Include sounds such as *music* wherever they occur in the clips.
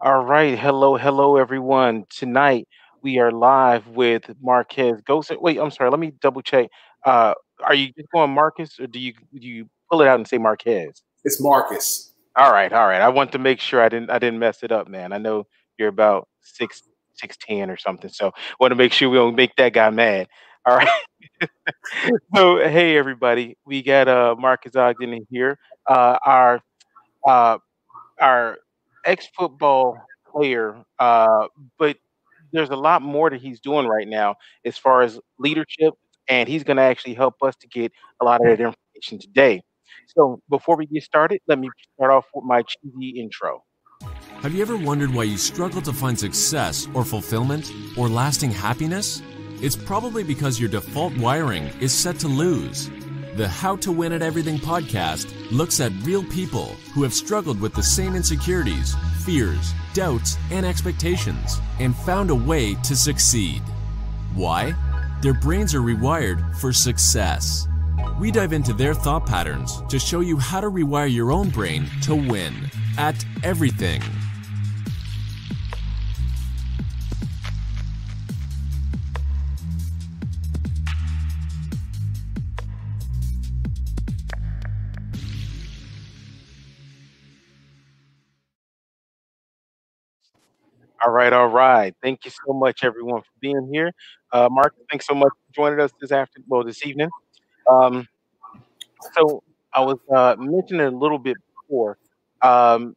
All right. Hello, hello, everyone. Tonight we are live with Marquez Ghost. Wait, I'm sorry. Let me double check. Uh, are you just going Marcus, or do you do you pull it out and say Marquez? It's Marcus. All right, all right. I want to make sure I didn't I didn't mess it up, man. I know you're about six six ten or something, so want to make sure we don't make that guy mad. All right. *laughs* so hey, everybody, we got uh Marques Ogden in here. Uh, our uh our ex football player, uh, but there's a lot more that he's doing right now as far as leadership, and he's going to actually help us to get a lot of that *laughs* information today. So before we get started, let me start off with my cheesy intro. Have you ever wondered why you struggle to find success or fulfillment or lasting happiness? It's probably because your default wiring is set to lose. The How to Win at Everything podcast looks at real people who have struggled with the same insecurities, fears, doubts, and expectations and found a way to succeed. Why? Their brains are rewired for success. We dive into their thought patterns to show you how to rewire your own brain to win at everything. All right, all right. Thank you so much, everyone, for being here. Uh, Mark, thanks so much for joining us this afternoon, well, this evening. Um, so I was uh, mentioning a little bit before. Um,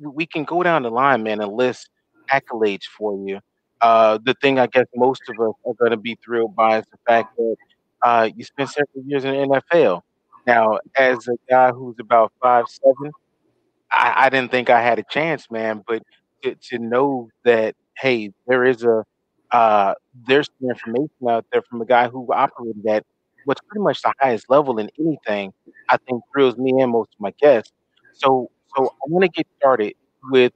we can go down the line, man, and list accolades for you. Uh, the thing I guess most of us are going to be thrilled by is the fact that uh, you spent several years in the NFL. Now, as a guy who's about five seven, I, I didn't think I had a chance, man. But to, to know that hey, there is a uh, there's some information out there from a guy who operated at what's pretty much the highest level in anything, I think thrills me and most of my guests. So, so I want to get started with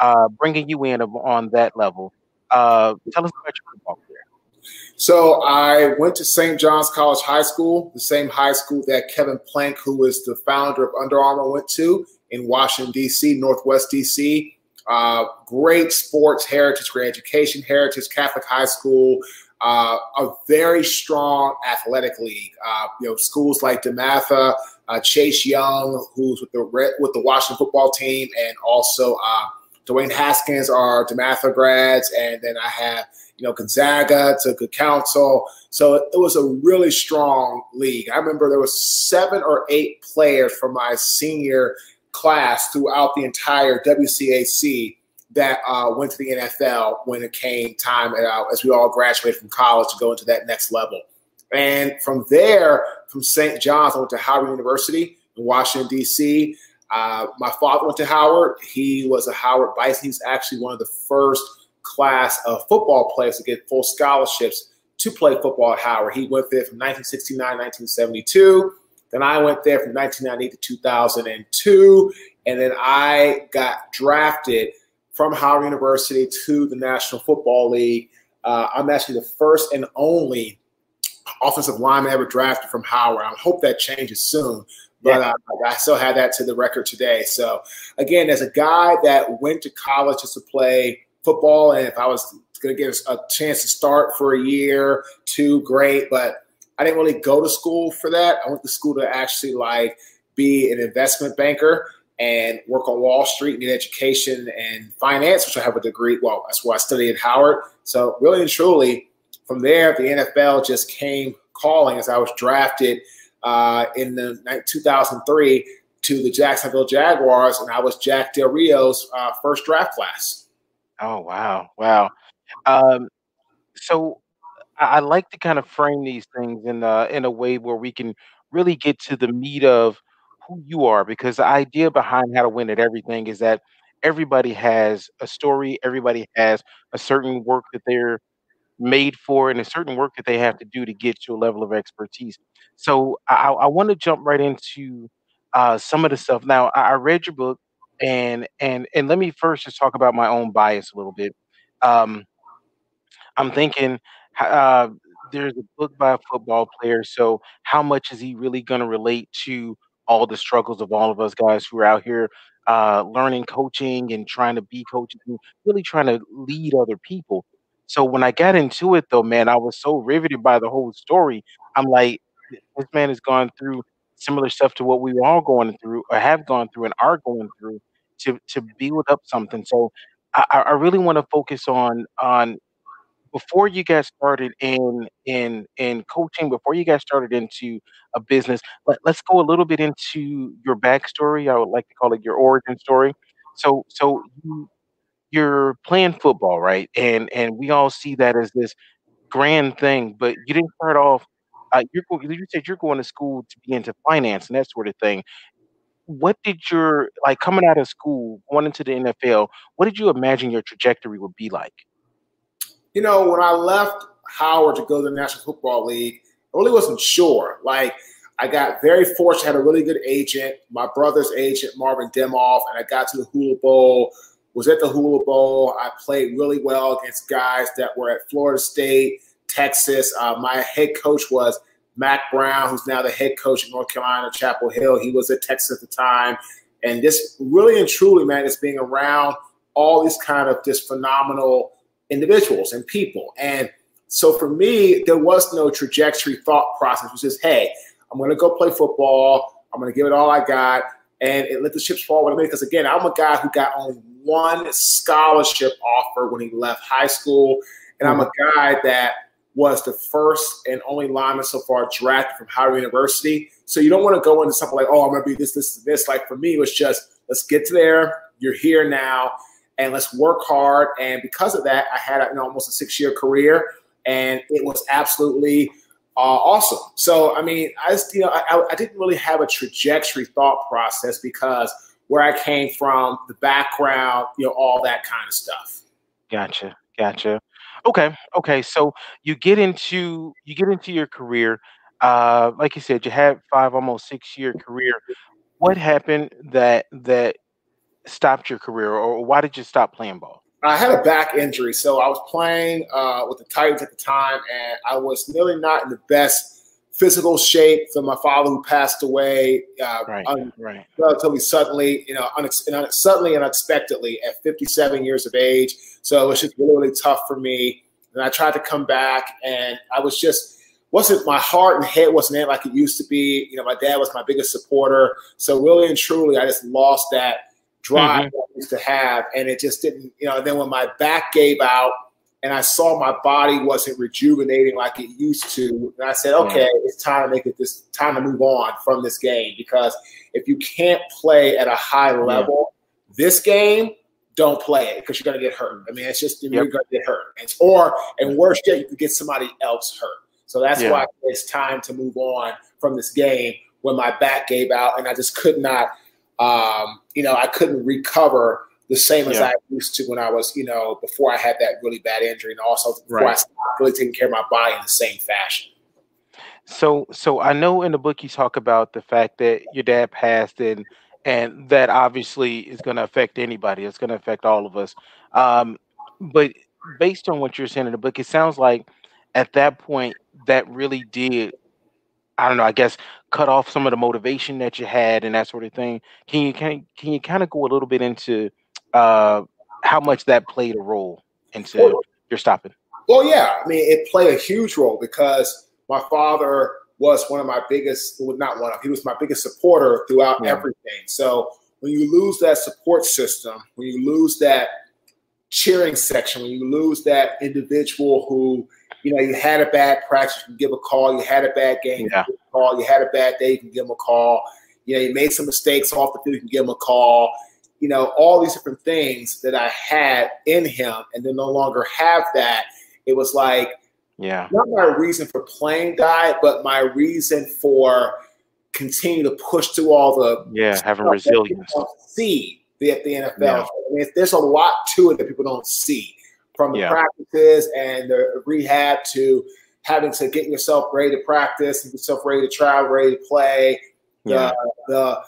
uh, bringing you in on that level. Uh, tell us about your football career. So I went to St. John's College High School, the same high school that Kevin Plank, who was the founder of Under Armour, went to in Washington D.C., Northwest D.C. Uh, great sports heritage, great education heritage, Catholic high school, uh, a very strong athletic league. Uh, you know, schools like DeMatha, uh, Chase Young, who's with the with the Washington football team, and also uh, Dwayne Haskins are DeMatha grads, and then I have you know Gonzaga to good counsel. So it was a really strong league. I remember there was seven or eight players from my senior class throughout the entire WCAC that uh, went to the NFL when it came time uh, as we all graduated from college to go into that next level. And from there, from St. John's, I went to Howard University in Washington, D.C. Uh, my father went to Howard. He was a Howard Bison. He's actually one of the first class of football players to get full scholarships to play football at Howard. He went there from 1969 1972. Then I went there from 1998 to 2002. And then I got drafted from Howard University to the National Football League. Uh, I'm actually the first and only offensive lineman ever drafted from Howard. I hope that changes soon, but yeah. uh, I still have that to the record today. So, again, as a guy that went to college just to play football, and if I was going to get a chance to start for a year, two, great. But I didn't really go to school for that. I went to school to actually like be an investment banker and work on Wall Street, and get education and finance, which I have a degree. Well, that's why I studied at Howard. So really and truly, from there, the NFL just came calling as I was drafted uh, in the 2003 to the Jacksonville Jaguars, and I was Jack Del Rio's uh, first draft class. Oh wow, wow! Um, so I, like to kind of frame these things in a, in a way where we can really get to the meat of who you are because the idea behind how to win at everything is that everybody has a story everybody has a certain work that they're made for and a certain work that they have to do to get to a level of expertise. So i, I want to jump right into uh, some of the stuff. Now I, I, read your book and and and let me first just talk about my own bias a little bit. Um, i'm thinking uh, there's a book by a football player so how much is he really going to relate to all the struggles of all of us guys who are out here uh, learning coaching and trying to be coaches and really trying to lead other people. So when I got into it, though, man, I was so riveted by the whole story. I'm like, this man has gone through similar stuff to what we were all going through, or have gone through, and are going through to to build up something. So I, I really want to focus on on before you got started in in in coaching, before you got started into a business, let, let's go a little bit into your backstory. I would like to call it your origin story. So so you you're playing football, right? And and we all see that as this grand thing, but you didn't start off. Uh, you're you said you're going to school to be into finance and that sort of thing. What did your like coming out of school, going into the NFL? What did you imagine your trajectory would be like? You know, when I left Howard to go to the National Football League, I really wasn't sure. Like, I got very fortunate, had a really good agent, my brother's agent, Marvin Demoff, and I got to the Hula Bowl, was at the Hula Bowl. I played really well against guys that were at Florida State, Texas. Uh, my head coach was Mack Brown, who's now the head coach at North Carolina, Chapel Hill. He was at Texas at the time. And this really and truly, man, is being around all these kind of just phenomenal individuals and people. And so for me, there was no trajectory thought process. which just, hey, I'm going to go play football. I'm going to give it all I got. And it let the chips fall with me because, again, I'm a guy who got only one scholarship offer when he left high school. And I'm a mm-hmm. guy that was the first and only lineman so far drafted from Howard University. So you don't want to go into something like, oh, I'm going to be this, this, this. Like for me, it was just, let's get to there. You're here now and let's work hard. And because of that, I had you know, almost a six year career, and it was absolutely uh, awesome. So, I mean, I just, you know, I, I didn't really have a trajectory thought process because where I came from, the background, you know, all that kind of stuff. Gotcha, gotcha. Okay, okay. So you get into you get into your career. Uh, like you said, you had five, almost six year career. What happened that that stopped your career, or why did you stop playing ball? I had a back injury, so I was playing uh, with the Titans at the time, and I was nearly not in the best physical shape. So my father, who passed away, uh, right, un- right. relatively suddenly, you know, unex- suddenly and unexpectedly at 57 years of age. So it was just really, really tough for me. And I tried to come back, and I was just wasn't my heart and head wasn't in like it used to be. You know, my dad was my biggest supporter, so really and truly, I just lost that drive mm-hmm. I used to have, and it just didn't. You know, then when my back gave out and I saw my body wasn't rejuvenating like it used to, and I said, okay, yeah. it's time to make it this time to move on from this game because if you can't play at a high level, yeah. this game. Don't play it because you're going to get hurt. I mean, it's just you're going to get hurt. It's, or, and worse yet, you can get somebody else hurt. So that's yeah. why it's time to move on from this game when my back gave out and I just could not um, you know, I couldn't recover the same as. I used to when I was, you know, before I had that really bad injury, and also before right. I started really taking care of my body in the same fashion. So, so I know in the book you talk about the fact that your dad passed, and and that obviously is going to affect anybody. It's going to affect all of us. Um, but based on what you're saying in the book, it sounds like at that point that really did I don't know, I guess cut off some of the motivation that you had and that sort of thing. Can you can can you kind of go a little bit into uh, how much that played a role into well, your stopping? Well, yeah, I mean, it played a huge role because my father was one of my biggest, well, not one of, he was my biggest supporter throughout yeah. everything. So when you lose that support system, when you lose that cheering section, when you lose that individual who you know, you had a bad practice, you can give a call. You had a bad game, yeah. you call. You had a bad day, you can give them a call. You know, you made some mistakes off the field, you can give them a call. You know, all these different things that I had in him, and then no longer have that. It was like, yeah, not my reason for playing died, but my reason for continue to push through all the yeah, having resilience. See the, the NFL. Yeah. I mean, there's a lot to it that people don't see from the yeah. practices and the rehab to having to get yourself ready to practice and yourself ready to travel, ready to play. Yeah. The, the,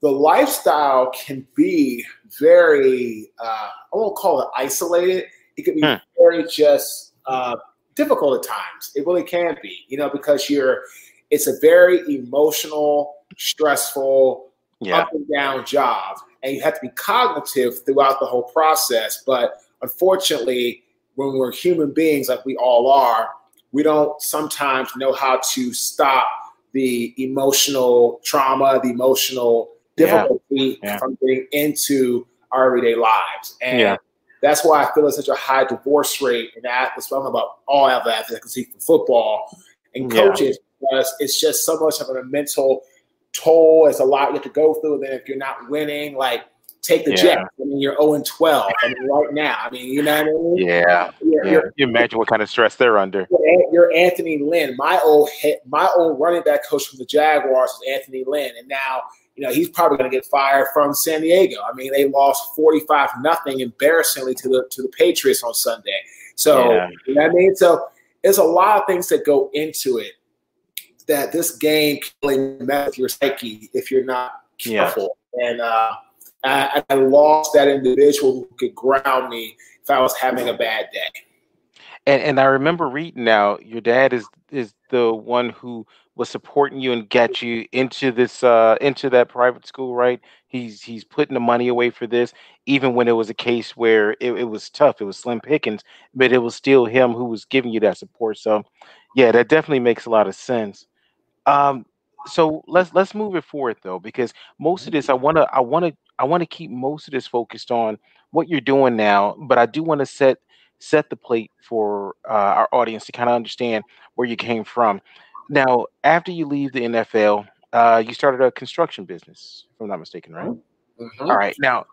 the lifestyle can be very, uh, I won't call it isolated. It can be hmm. very just uh, difficult at times. It really can be, you know, because you're, it's a very emotional, stressful, yeah. up and down job. And you have to be cognitive throughout the whole process. But unfortunately, when we're human beings, like we all are, we don't sometimes know how to stop the emotional trauma, the emotional difficulty yeah. Yeah. from getting into our everyday lives. And yeah. that's why I feel there's such a high divorce rate in athletes. I'm about all athletes, I can see from football and coaches, because it's just so much of a mental toll. It's a lot you have to go through. And then if you're not winning, like take the yeah. jet. I mean, you're 0 and 12. I mean, right now. I mean, you know what I mean? Yeah. Yeah. You imagine what kind of stress they're under. You're Anthony Lynn. My old my old running back coach from the Jaguars is Anthony Lynn, and now you know he's probably going to get fired from San Diego. I mean, they lost 45 nothing embarrassingly to the to the Patriots on Sunday. So yeah. you know what I mean? So there's a lot of things that go into it that this game can mess with your psyche if you're not careful. Yeah. And uh, I, I lost that individual who could ground me if I was having a bad day. And and I remember reading now your dad is is the one who was supporting you and got you into this uh into that private school, right? He's he's putting the money away for this, even when it was a case where it, it was tough, it was slim pickings, but it was still him who was giving you that support. So yeah, that definitely makes a lot of sense. Um so let's let's move it forward though, because most of this I wanna I wanna I want to keep most of this focused on what you're doing now, but I do want to set set the plate for uh, our audience to kind of understand where you came from. Now, after you leave the NFL, uh, you started a construction business, if I'm not mistaken, right? Mm-hmm. All right. Now,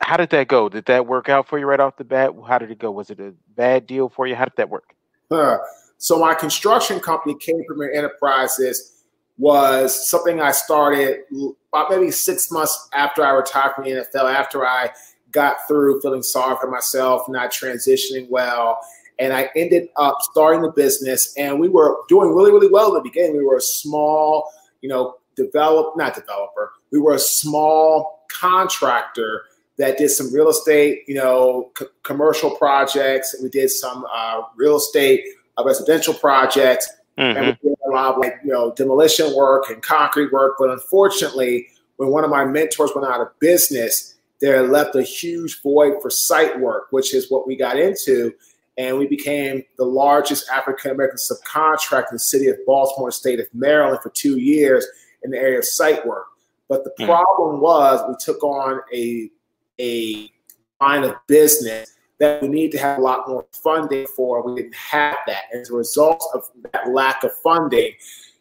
how did that go? Did that work out for you right off the bat? How did it go? Was it a bad deal for you? How did that work? So my construction company, Premier Enterprises, was something I started about maybe six months after I retired from the NFL, after I got through feeling sorry for myself, not transitioning well. And I ended up starting the business, and we were doing really, really well in the beginning. We were a small, you know, develop, not developer, we were a small contractor that did some real estate, you know, c- commercial projects. We did some uh, real estate uh, residential projects Mm-hmm. And we did a lot of like, you know, demolition work and concrete work. But unfortunately, when one of my mentors went out of business, there left a huge void for site work, which is what we got into. And we became the largest African American subcontractor in the city of Baltimore, state of Maryland, for two years in the area of site work. But the mm-hmm. problem was we took on a a line of business that we need to have a lot more funding for. We didn't have that. As a result of that lack of funding,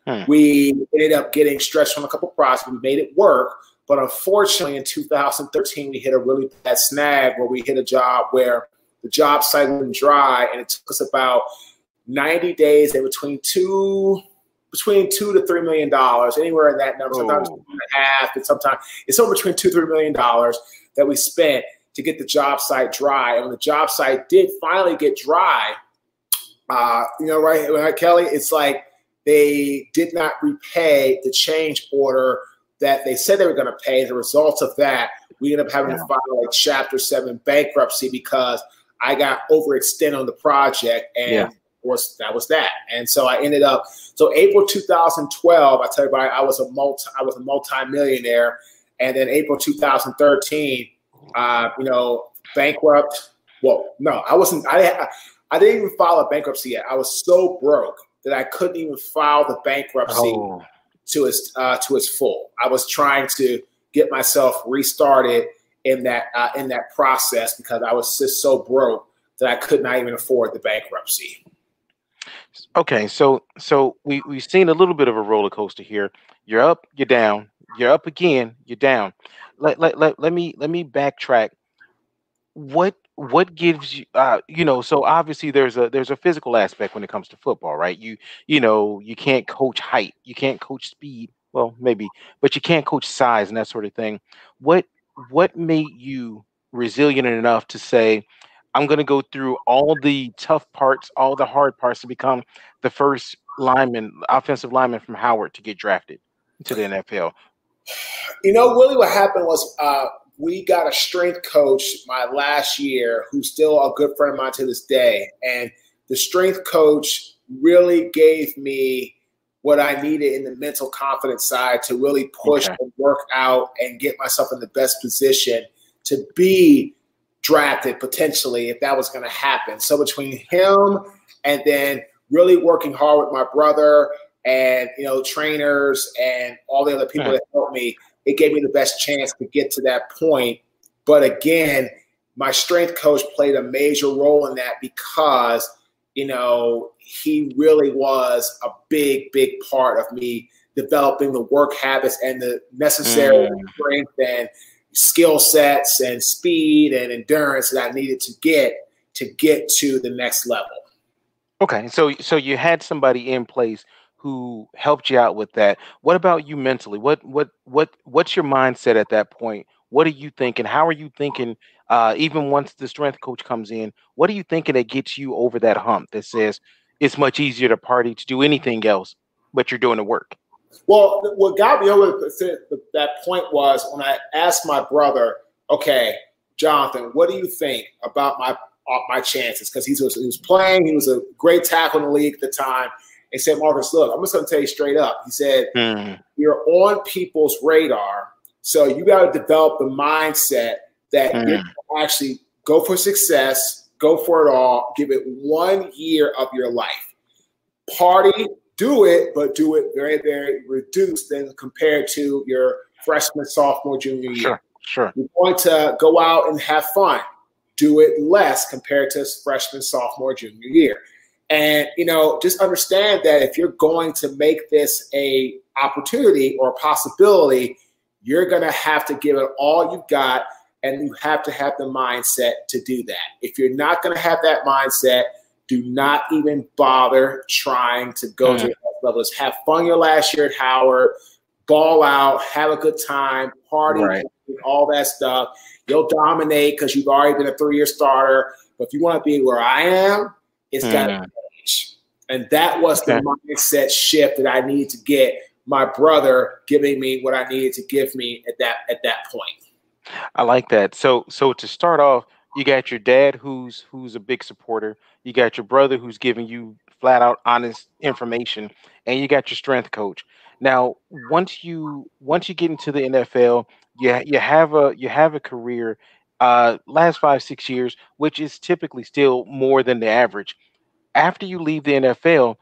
hmm. we ended up getting stretched on a couple projects. We made it work. But unfortunately, in 2013, we hit a really bad snag where we hit a job where the job site went dry, and it took us about 90 days and between two between two to three million dollars, anywhere in that number, sometimes oh. two and a half, and sometimes it's over between two, three million dollars that we spent to get the job site dry. And when the job site did finally get dry, uh, you know, right, right, Kelly, it's like they did not repay the change order that they said they were going to pay. A result of that, we ended up having yeah. to file a Chapter 7 bankruptcy because I got overextended on the project and yeah. was that was that. And so I ended up so April 2012, I tell you, I was a multi I was a multi-millionaire. And then April 2013, uh, you know, bankrupt. Well, no, I wasn't. I I didn't even file a bankruptcy yet. I was so broke that I couldn't even file the bankruptcy oh. to its uh, to its full. I was trying to get myself restarted in that uh, in that process because I was just so broke that I could not even afford the bankruptcy. Okay, so so we we've seen a little bit of a roller coaster here. You're up, you're down, you're up again, you're down. Let, let, let, let me let me backtrack. What what gives you uh you know so obviously there's a there's a physical aspect when it comes to football right? You you know you can't coach height you can't coach speed well maybe but you can't coach size and that sort of thing. What what made you resilient enough to say i'm going to go through all the tough parts all the hard parts to become the first lineman offensive lineman from howard to get drafted to the nfl you know, Willie, what happened was uh, we got a strength coach my last year who's still a good friend of mine to this day. And the strength coach really gave me what I needed in the mental confidence side to really push okay. and work out and get myself in the best position to be drafted potentially if that was going to happen. So between him and then really working hard with my brother and you know trainers and all the other people that helped me, it gave me the best chance to get to that point. But again, my strength coach played a major role in that because you know he really was a big, big part of me developing the work habits and the necessary mm. strength and skill sets and speed and endurance that I needed to get to get to the next level. Okay, so so you had somebody in place who helped you out with that. What about you mentally? What what what what's your mindset at that point? What are you thinking? How are you thinking? Uh, even once the strength coach comes in, what are you thinking that gets you over that hump that says it's much easier to party to do anything else, but you're doing the work? Well, what got me over that point was when I asked my brother, "Okay, Jonathan, what do you think about my uh, my chances?" Because he was he was playing, he was a great tackle in the league at the time. He said, "Marques, look, I'm just going to tell you straight up." He said, mm. "You're on people's radar, so you got to develop the mindset that mm. you actually go for success, go for it all, give it one year of your life, party." do it, but do it very, very reduced than compared to your freshman, sophomore, junior year. Sure, sure. You're going to go out and have fun. Do it less compared to freshman, sophomore, junior year. And you know, just understand that if you're going to make this a opportunity or a possibility, you're going to have to give it all you've got, and you have to have the mindset to do that. If you're not going to have that mindset, do not even bother trying to go mm. to the next level. Just have fun your last year at Howard, ball out, have a good time, party, right. all that stuff. You'll dominate because you've already been a three year starter. But if you want to be where I am, it's mm. got to change. And that was okay. the mindset shift that I needed to get my brother giving me what I needed to give me at that at that point. I like that. So so to start off, you got your dad who's who's a big supporter you got your brother who's giving you flat out honest information and you got your strength coach now once you once you get into the nfl you, you have a you have a career uh last five six years which is typically still more than the average after you leave the nfl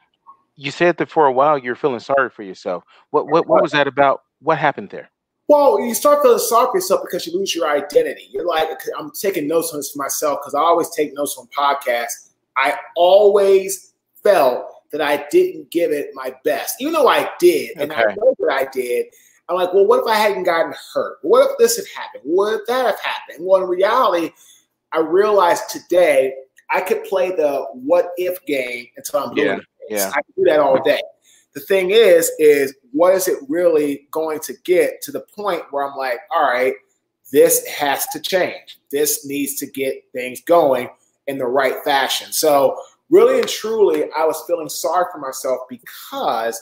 you said that for a while you're feeling sorry for yourself what what, what was that about what happened there well, you start feeling sorry for yourself because you lose your identity. You're like, I'm taking notes on this for myself because I always take notes on podcasts. I always felt that I didn't give it my best, even though I did, and okay. I know that I did. I'm like, well, what if I hadn't gotten hurt? What if this had happened? What if that had happened? Well, in reality, I realized today I could play the what if game until I'm blue yeah, yeah. I can do that all day. The thing is, is what is it really going to get to the point where I'm like, all right, this has to change. This needs to get things going in the right fashion. So, really and truly, I was feeling sorry for myself because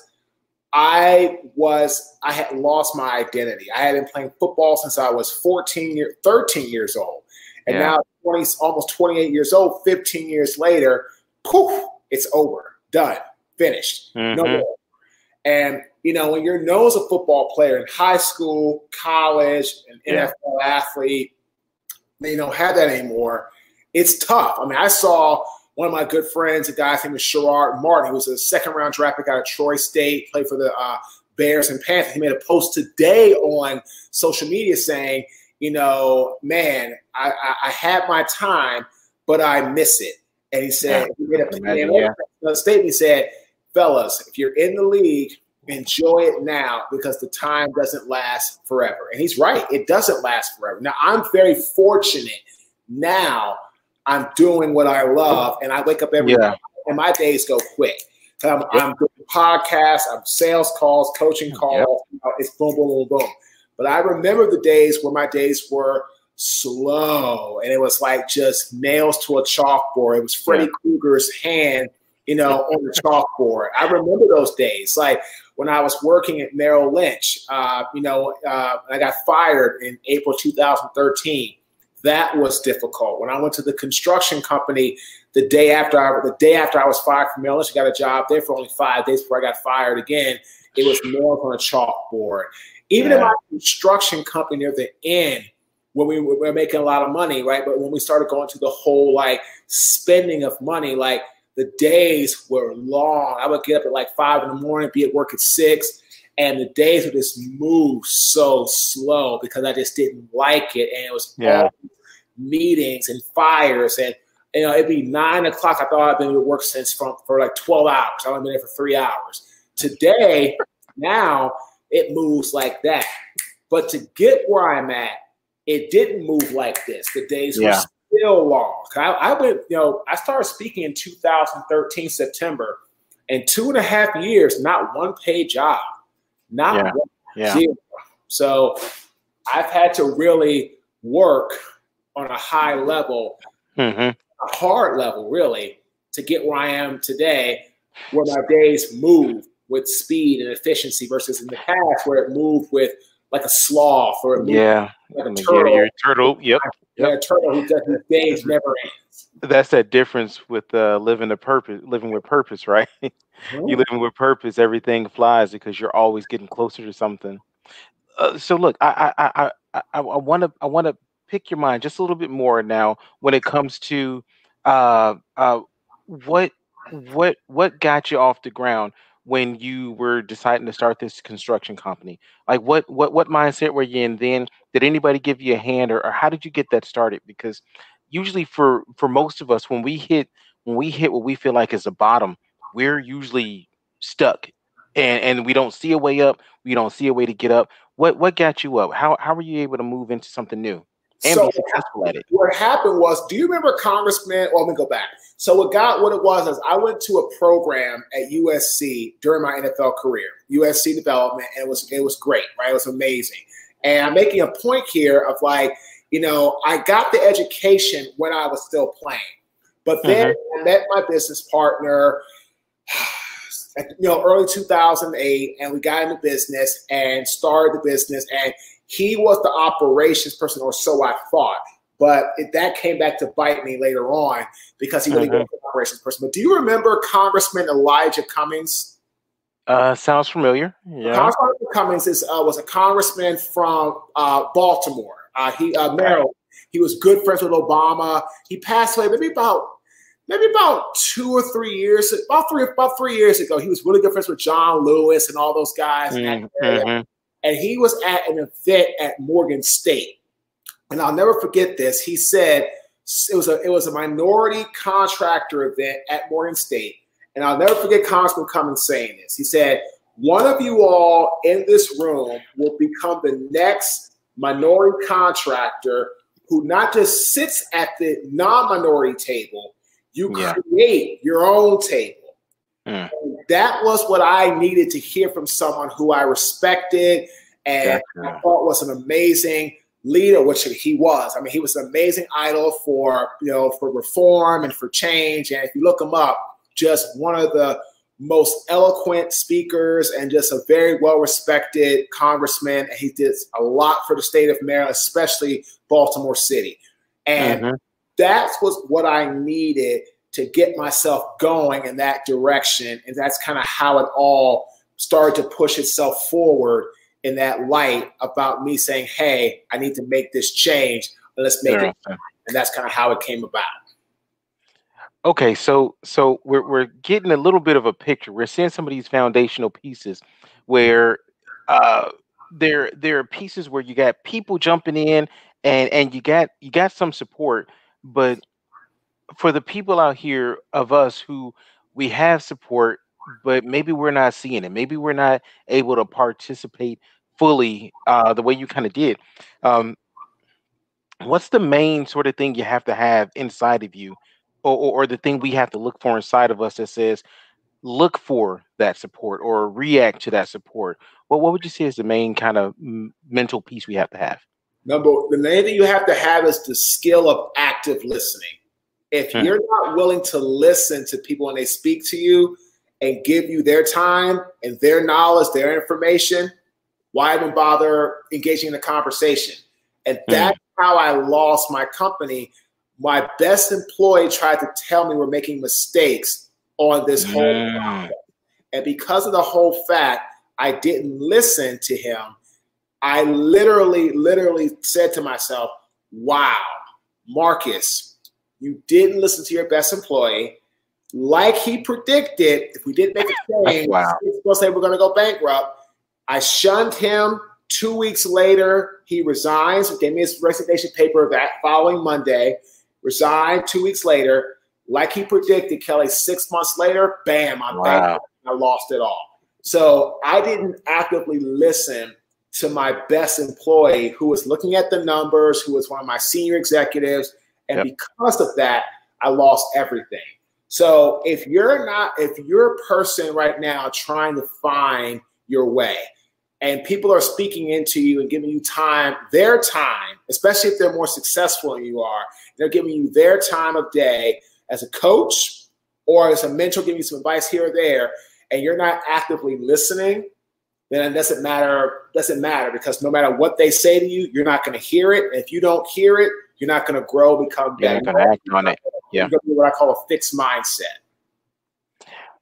I was I had lost my identity. I had been playing football since I was 14 year 13 years old. And yeah. now 20 almost 28 years old, 15 years later, poof, it's over. Done. Finished. Mm-hmm. No more. And you know, when you're known as a football player in high school, college, an yeah. NFL athlete, they don't have that anymore. It's tough. I mean, I saw one of my good friends, a guy named Sherrod Martin, who was a second round draft pick out of Troy State, played for the uh, Bears and Panthers. He made a post today on social media saying, you know, man, I, I, I had my time, but I miss it. And he said, yeah. he made a, yeah. statement. He said, fellas, if you're in the league, enjoy it now because the time doesn't last forever. And he's right, it doesn't last forever. Now, I'm very fortunate now I'm doing what I love and I wake up every yeah. day and my days go quick. I'm, yep. I'm doing podcasts, I'm sales calls, coaching calls. Yep. It's boom, boom, boom, boom. But I remember the days where my days were slow and it was like just nails to a chalkboard. It was Freddy yeah. Krueger's hand you know, on the chalkboard. I remember those days, like when I was working at Merrill Lynch. Uh, you know, uh, I got fired in April 2013. That was difficult. When I went to the construction company the day after I the day after I was fired from Merrill Lynch, I got a job there for only five days before I got fired again. It was more on a chalkboard. Even yeah. in my construction company near the end, when we were making a lot of money, right? But when we started going to the whole like spending of money, like the days were long. I would get up at like five in the morning, be at work at six, and the days would just move so slow because I just didn't like it, and it was yeah. all meetings and fires, and you know it'd be nine o'clock. I thought I'd been at work since from for like twelve hours. I've been there for three hours. Today, now it moves like that. But to get where I'm at, it didn't move like this. The days yeah. were still long. I, I went, you know, I started speaking in 2013 September, and two and a half years, not one paid job, not yeah. one yeah. zero. So I've had to really work on a high level, mm-hmm. a hard level, really, to get where I am today, where my days move with speed and efficiency versus in the past where it moved with like a sloth or it yeah, like a turtle. Yeah, turtle. Yep. Yeah, a turtle who does his days never ends. That's that difference with uh, living a purpose, living with purpose, right? *laughs* You living with purpose, everything flies because you're always getting closer to something. Uh, so look, I I I I want to I want to pick your mind just a little bit more now when it comes to uh uh what what what got you off the ground when you were deciding to start this construction company? Like what what what mindset were you in then? Did anybody give you a hand or, or how did you get that started? Because usually for for most of us when we hit when we hit what we feel like is a bottom, we're usually stuck and and we don't see a way up, we don't see a way to get up. What what got you up? How how were you able to move into something new? and so, be successful at it. What happened was, do you remember Congressman? Well, let me go back. So what got what it was is I went to a program at USC during my NFL career, USC development, and it was it was great, right? It was amazing. And I'm making a point here of like, you know, I got the education when I was still playing, but then mm-hmm. I met my business partner. *sighs* you know, early 2008, and we got into business and started the business. And he was the operations person, or so I thought. But it, that came back to bite me later on because he really mm-hmm. was the operations person. But do you remember Congressman Elijah Cummings? Uh, sounds familiar. Yeah. Congressman Cummings is, uh, was a congressman from uh, Baltimore. Uh, he uh, Maryland. He was good friends with Obama. He passed away maybe about maybe about two or three years, about three about three years ago. He was really good friends with John Lewis and all those guys. Mm-hmm and he was at an event at Morgan State. And I'll never forget this. He said it was a it was a minority contractor event at Morgan State. And I'll never forget Congressman Cummings saying this. He said, one of you all in this room will become the next minority contractor who not just sits at the non-minority table, you yeah. create your own table. Mm. That was what I needed to hear from someone who I respected and gotcha. I thought was an amazing leader, which he was. I mean, he was an amazing idol for you know for reform and for change. And if you look him up, just one of the most eloquent speakers and just a very well respected congressman. And He did a lot for the state of Maryland, especially Baltimore City. And mm-hmm. That was what I needed to get myself going in that direction. And that's kind of how it all started to push itself forward in that light about me saying, hey, I need to make this change. Let's make it. And that's kind of how it came about. Okay, so so we're we're getting a little bit of a picture. We're seeing some of these foundational pieces where uh there there are pieces where you got people jumping in and and you got you got some support, but for the people out here of us who we have support, but maybe we're not seeing it. Maybe we're not able to participate fully uh, the way you kind of did. Um, what's the main sort of thing you have to have inside of you, or, or, or the thing we have to look for inside of us that says, look for that support or react to that support? Well, what would you say is the main kind of mental piece we have to have? Number the main thing you have to have is the skill of active listening. If hmm. you're not willing to listen to people when they speak to you and give you their time and their knowledge, their information, why even bother engaging in a conversation? And hmm. that's how I lost my company. My best employee tried to tell me we're making mistakes on this whole. And because of the whole fact, I didn't listen to him. I literally, literally said to myself, wow, Marques, you didn't listen to your best employee. Like he predicted, if we didn't make a *laughs* change, wow. he's going to say we're going to go bankrupt. I shunned him. Two weeks later, he resigns. Gave me his resignation paper that following Monday. Resigned two weeks later. Like he predicted, Kelly, six months later, bam, I'm wow. bankrupt. I lost it all. So I didn't actively listen to my best employee who was looking at the numbers, who was one of my senior executives. And yep. because of that, I lost everything. So if you're not, if you're a person right now trying to find your way and people are speaking into you and giving you time, their time, especially if they're more successful than you are, they're giving you their time of day as a coach or as a mentor, giving you some advice here or there, and you're not actively listening, then it doesn't matter. Doesn't matter because no matter what they say to you, you're not going to hear it. And if you don't hear it, you're not going to grow, become better. You're going to act on it. Yeah. What I call a fixed mindset.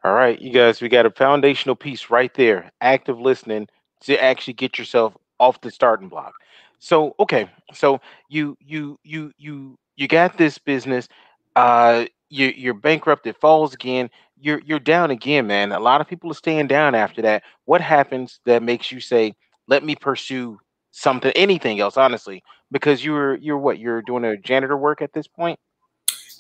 All right, you guys, we got a foundational piece right there. Active listening to actually get yourself off the starting block. So, okay, so you you you you you got this business. Uh, you you're bankrupt. It falls again you're you're down again, man. A lot of people are staying down after that. What happens that makes you say, "Let me pursue something, anything else?" Honestly, because you're you're what you're doing a janitor work at this point.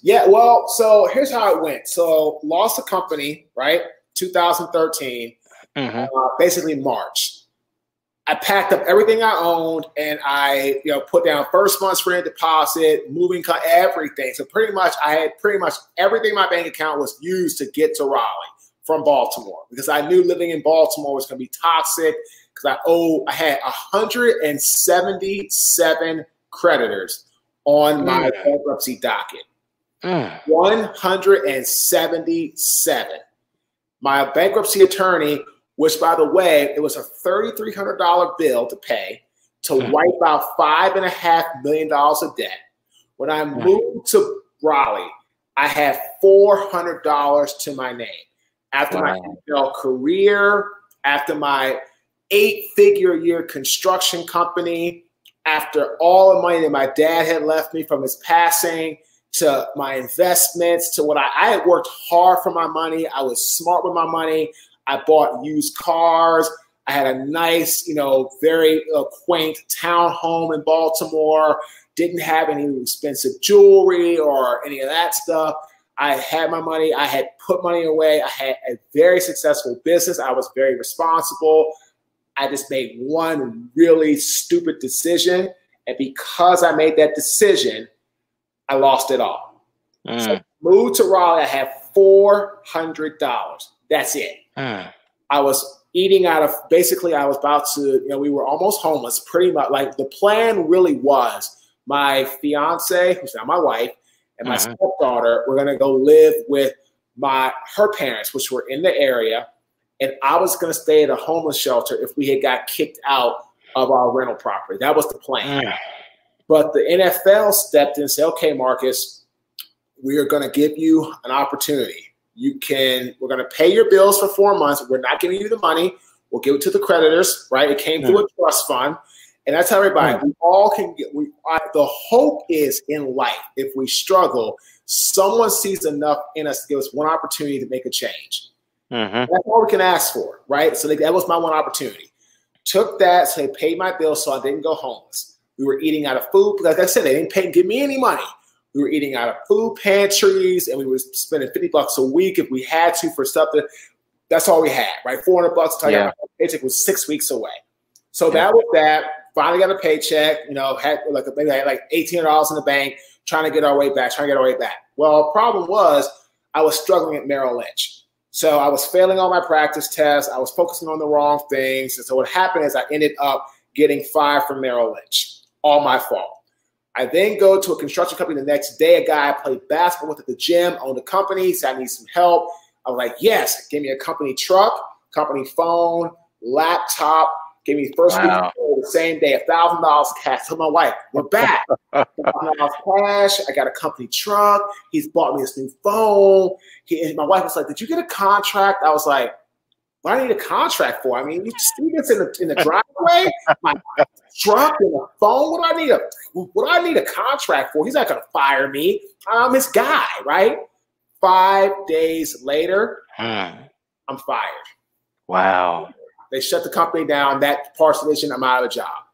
Yeah, well, so here's how it went. So lost a company, right? 2013, mm-hmm. uh, basically March. I packed up everything I owned and I, you know, put down first month's rent deposit, moving everything. So pretty much, I had pretty much everything in my bank account was used to get to Raleigh from Baltimore because I knew living in Baltimore was going to be toxic because I owe, I had 177 creditors on my mm. bankruptcy docket. Mm. 177. My bankruptcy attorney which by the way, it was a $3,300 bill to pay to wipe out five and a half million dollars of debt. When I moved to Raleigh, I had $400 to my name. After wow. my NFL career, after my eight figure year construction company, after all the money that my dad had left me from his passing, to my investments, to what I, I had worked hard for my money. I was smart with my money. I bought used cars. I had a nice, you know, very uh, quaint townhome in Baltimore. Didn't have any expensive jewelry or any of that stuff. I had my money. I had put money away. I had a very successful business. I was very responsible. I just made one really stupid decision. And because I made that decision, I lost it all. Mm. So moved to Raleigh. I had $400. That's it. Mm. I was eating out of basically I was about to, you know, we were almost homeless, pretty much like the plan really was my fiance, who's now my wife, and my mm-hmm. stepdaughter were gonna go live with my her parents, which were in the area, and I was gonna stay at a homeless shelter if we had got kicked out of our rental property. That was the plan. Mm. But the NFL stepped in and said, okay, Marques, we are gonna give you an opportunity you can we're going to pay your bills for four months. We're not giving you the money. We'll give it to the creditors right? It came through a trust fund. And that's how everybody we all can get we I, the hope is in life if we struggle someone sees enough in us to give us one opportunity to make a change. Mm-hmm. that's all we can ask for right? So that was my one opportunity. Took that so they paid my bills so i didn't go homeless. We were eating out of food like i said they didn't pay give me any money we were eating out of food pantries and we were spending 50 bucks a week if we had to for stuff that that's all we had, right? 400 bucks. Tell yeah. you, paycheck was six weeks away. So yeah. that was that. Finally got a paycheck, you know, had like maybe I had like $1,800 in the bank, trying to get our way back, trying to get our way back. Well, problem was I was struggling at Merrill Lynch. So I was failing all my practice tests. I was focusing on the wrong things. And so what happened is I ended up getting fired from Merrill Lynch. All my fault. I then go to a construction company the next day. A guy I played basketball with at the gym owned a company, said I need some help. I was like, yes, give me a company truck, company phone, laptop, gave me first wow. week the same day, a thousand dollars cash. Tell my wife, we're back. *laughs* cash. I got a company truck. He's bought me this new phone. He, my wife was like, "Did you get a contract?" I was like, "What do I need a contract for? I mean, you see this in the in the *laughs* driveway, my truck and a phone. What do I need a what do I need a contract for? He's not gonna fire me. I'm his guy, right?" Five days later, hmm. I'm fired. Wow. They shut the company down. That division, I'm out of a job.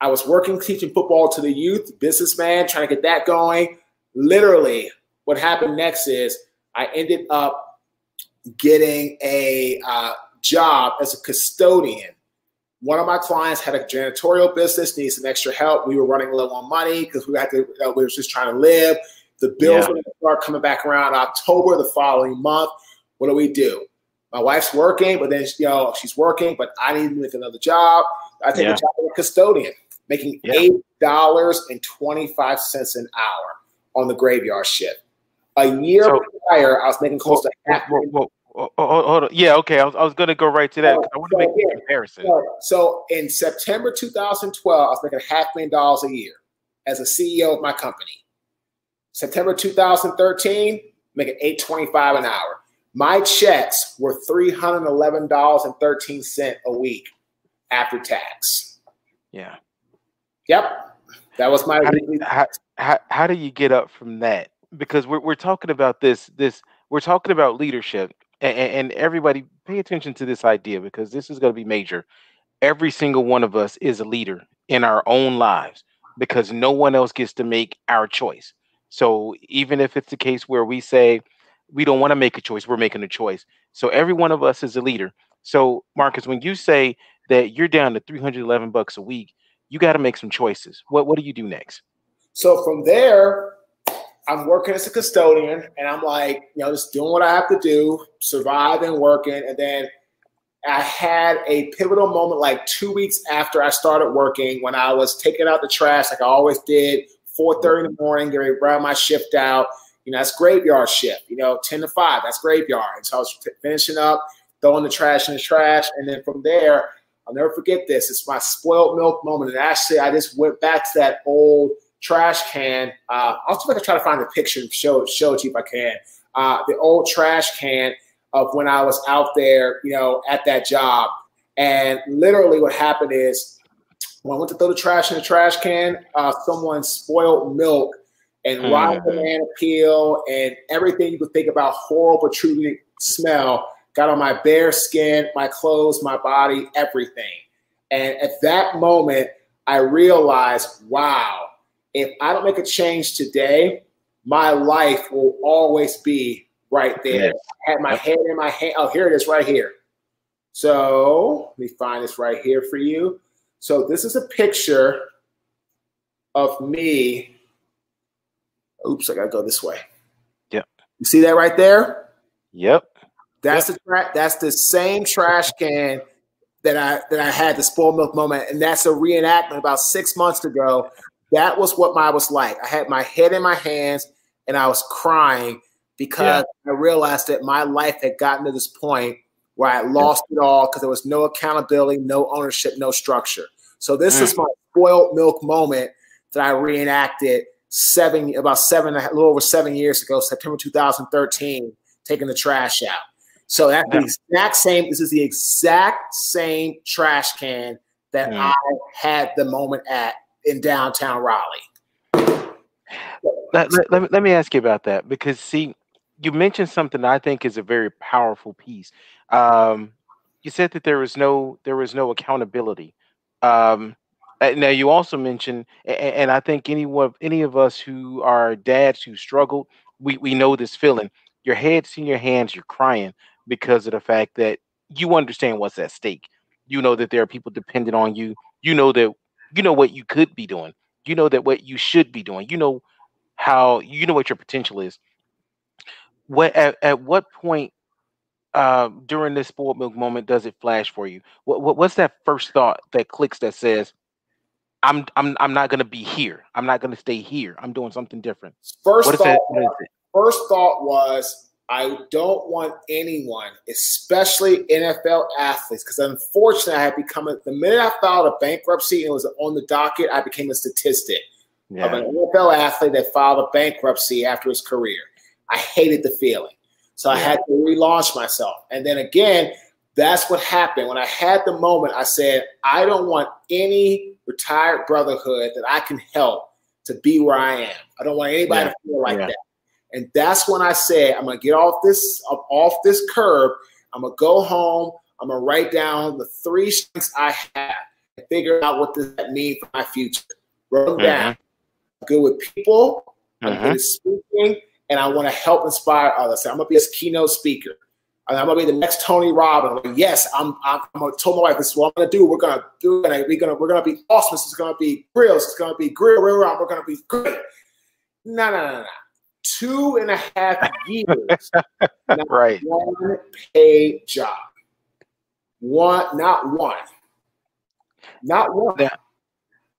I was working teaching football to the youth, businessman, trying to get that going. Literally, what happened next is I ended up getting a uh, job as a custodian. One of my clients had a janitorial business, needed some extra help. We were running low on money because we had to. Uh, we were just trying to live. The bills yeah. start coming back around October the following month. What do we do? My wife's working, but then you know she's working, but I need to make another job. I take yeah. a job as a custodian, making yeah. eight dollars and twenty five cents an hour on the graveyard shift. A year so, prior, I was making close to half. Whoa, whoa, whoa, oh, oh, hold on. Yeah, okay. I was, I was going to go right to that. I want to so, make a comparison. So, so in September 2012, I was making half million dollars a year as a CEO of my company. September 2013, making 825 an hour. My checks were $311.13 a week after tax. Yeah. Yep. That was my how do, you, how, how, how do you get up from that? Because we're, we're talking about this, this, we're talking about leadership and, and everybody pay attention to this idea because this is going to be major. Every single one of us is a leader in our own lives because no one else gets to make our choice. So even if it's the case where we say we don't want to make a choice, we're making a choice. So every one of us is a leader. So Marques, when you say that you're down to 311 bucks a week, you got to make some choices. What what do you do next? So from there, I'm working as a custodian and I'm like, you know, just doing what I have to do, surviving, working. And then I had a pivotal moment like two weeks after I started working when I was taking out the trash like I always did, 4:30 in the morning, getting ready my shift out. You know, that's graveyard shift. You know, 10 to 5, that's graveyard. And so I was finishing up, throwing the trash in the trash, and then from there, I'll never forget this. It's my spoiled milk moment. And actually, I just went back to that old trash can. Uh, I'll see if I can try to find a picture and show show it to you if I can. Uh, the old trash can of when I was out there, you know, at that job. And literally, what happened is when I went to throw the trash in the trash can, uh, someone spoiled milk and mm. raw banana peel and everything you could think about horrible protruding smell got on my bare skin, my clothes, my body, everything. And at that moment, I realized, wow, if I don't make a change today, my life will always be right there. Yes. I had my head in my hand. Oh, here it is right here. So let me find this right here for you. So this is a picture of me. Oops, I gotta go this way. Yep. You see that right there? Yep. That's yep. the tra- that's the same trash can that I that I had the spoiled milk moment, and that's a reenactment about six months ago. That was what my was like. I had my head in my hands and I was crying because yeah. I realized that my life had gotten to this point where I lost it all because there was no accountability, no ownership, no structure. So this mm. is my spoiled milk moment that I reenacted seven about seven a little over seven years ago, September 2013, taking the trash out. So that's yeah. the exact same. This is the exact same trash can that mm. I had the moment at in downtown Raleigh. Let, let, let, me, let me ask you about that because see, you mentioned something I think is a very powerful piece. Um, you said that there was no there was no accountability. Um, now you also mentioned, and, I think any of any of us who are dads who struggled, we we know this feeling. Your head's in your hands, you're crying because of the fact that you understand what's at stake. You know that there are people dependent on you. You know that you know what you could be doing. You know that what you should be doing. You know how you know what your potential is. What at, at what point uh, during this spoiled milk moment does it flash for you? What, what what's that first thought that clicks that says, "I'm I'm I'm not gonna be here. I'm not gonna stay here. I'm doing something different." First thought. That, first thought was I don't want anyone, especially NFL athletes, because unfortunately I had become a, the minute I filed a bankruptcy and it was on the docket, I became a statistic yeah. of an NFL athlete that filed a bankruptcy after his career. I hated the feeling. So I had to relaunch myself. And then again, that's what happened. When I had the moment, I said, I don't want any retired brotherhood that I can help to be where I am. I don't want anybody yeah. to feel like yeah. that. And that's when I said, I'm gonna get off this off this curb. I'm gonna go home. I'm gonna write down the three strengths I have and figure out what does that mean for my future. Write them down. I'm good with people. I'm mm-hmm. good at speaking, and I want to help inspire others. So I'm gonna be a keynote speaker. I'm gonna be the next Tony Robbins. Like, yes, I'm. I'm, I'm gonna tell my wife this is what I'm gonna do. We're gonna do it. We're gonna we're gonna be awesome. It's gonna be grills. It's gonna be grill, grill, grill. We're gonna be great. No, no, no, no. Two and a half *laughs* years. right. One paid job. One, not one. Not one. Now,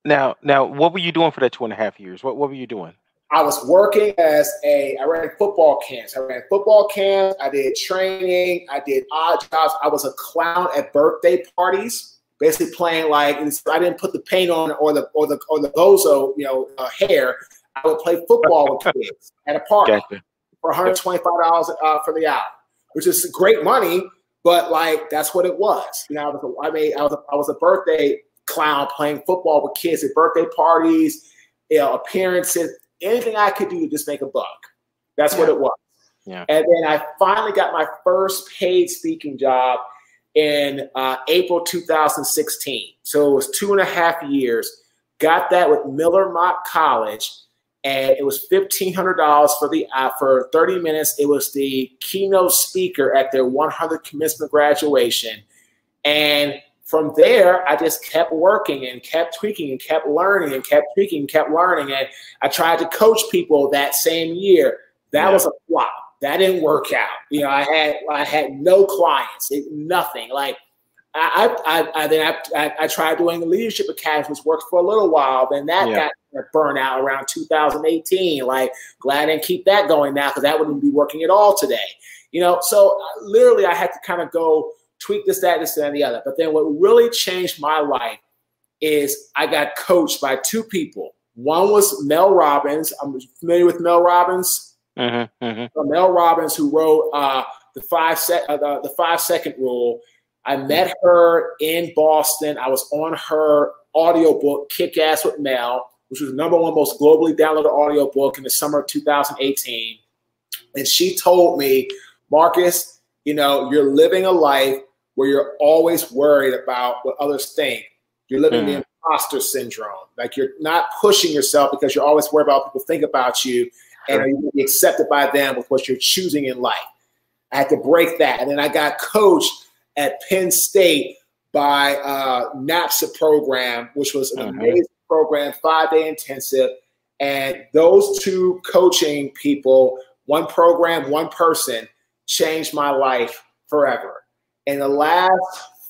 now, now, what were you doing for that two and a half years? What What were you doing? I was working as a, I ran football camps. I ran football camps. I did training. I did odd jobs. I was a clown at birthday parties, basically playing like I didn't put the paint on or the or the or the bozo, you know, uh, hair. I would play football with *laughs* kids at a party gotcha. for 125 dollars uh, for the hour, which is great money. But like that's what it was. You know, I was a, I made I was a, I was a birthday clown playing football with kids at birthday parties, you know, appearances anything I could do to just make a buck. That's yeah. what it was. Yeah. And then I finally got my first paid speaking job in uh, April 2016. So it was two and a half years. Got that with Miller-Motte College, and it was fifteen hundred dollars for the uh, for thirty minutes. It was the keynote speaker at their 100 commencement graduation, and from there, I just kept working and kept tweaking and kept learning and kept tweaking and kept learning. And I tried to coach people that same year. That yeah. was a flop. That didn't work out. You know, I had I had no clients, nothing. Like I, I, I then I, I, tried doing the leadership academy, which worked for a little while. Then that yeah. got burned out around 2018. Like glad I didn't keep that going now because that wouldn't be working at all today. You know, so uh, literally I had to kind of go tweak this, that, this, and the other. But then what really changed my life is I got coached by two people. One was Mel Robbins. I'm familiar with Mel Robbins. Mm-hmm, mm-hmm. Mel Robbins, who wrote uh, the five se- uh, the, the five second rule. I met her in Boston. I was on her audiobook, Kick Ass with Mel, which was the number one most globally downloaded audiobook in the summer of 2018. And she told me, Marques, you know, you're living a life where you're always worried about what others think. You're living mm. the imposter syndrome. Like you're not pushing yourself because you're always worried about what people think about you and are you going to be accepted by them with what you're choosing in life. I had to break that. And then I got coached at Penn State by uh, NAPSA program, which was an mm-hmm. amazing program, five day intensive. And those two coaching people, one program, one person, changed my life forever in the last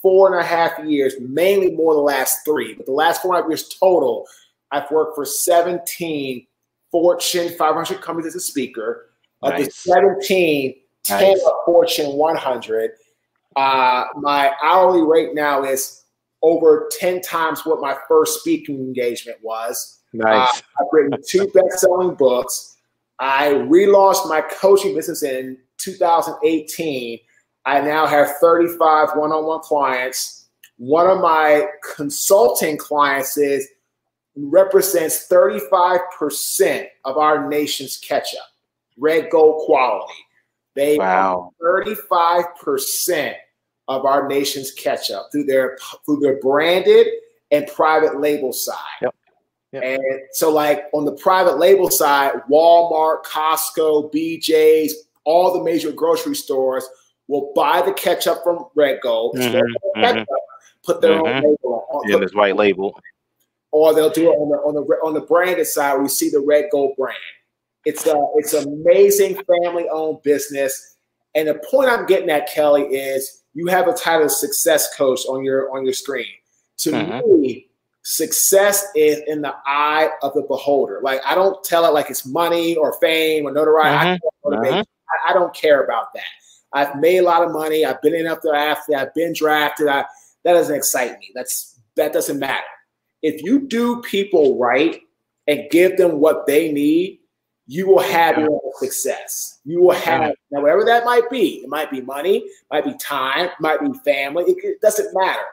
four and a half years, mainly more the last three, but the last four and a half years total, I've worked for 17 Fortune 500 companies as a speaker. Nice. Of the 17, nice. 10 are Fortune 100. Uh, my hourly rate now is over 10 times what my first speaking engagement was. Nice. Uh, I've written two best-selling books. I relaunched my coaching business in 2018 I now have 35 one on one clients. One of my consulting clients is represents 35% of our nation's catch up, Red Gold quality. They wow. 35% of our nation's ketchup through their through their branded and private label side. Yep. Yep. And so, like on the private label side, Walmart, Costco, BJ's, all the major grocery stores will buy the ketchup from Red Gold, mm-hmm, mm-hmm. put their mm-hmm. own label on. Yeah, this white label. Or they'll do it on the on the on the branded side. We see the Red Gold brand. It's a it's amazing family owned business. And the point I'm getting at, Kelly, is you have a title success coach on your on your screen. To mm-hmm. me, success is in the eye of the beholder. Like I don't tell it like it's money or fame or notoriety. Mm-hmm. I, I, I don't care about that. I've made a lot of money. I've been enough to athlete. I've been drafted. I, that doesn't excite me. That's that doesn't matter. If you do people right and give them what they need, you will have your own success. You will have now whatever that might be. It might be money, might be time, might be family. It, it doesn't matter.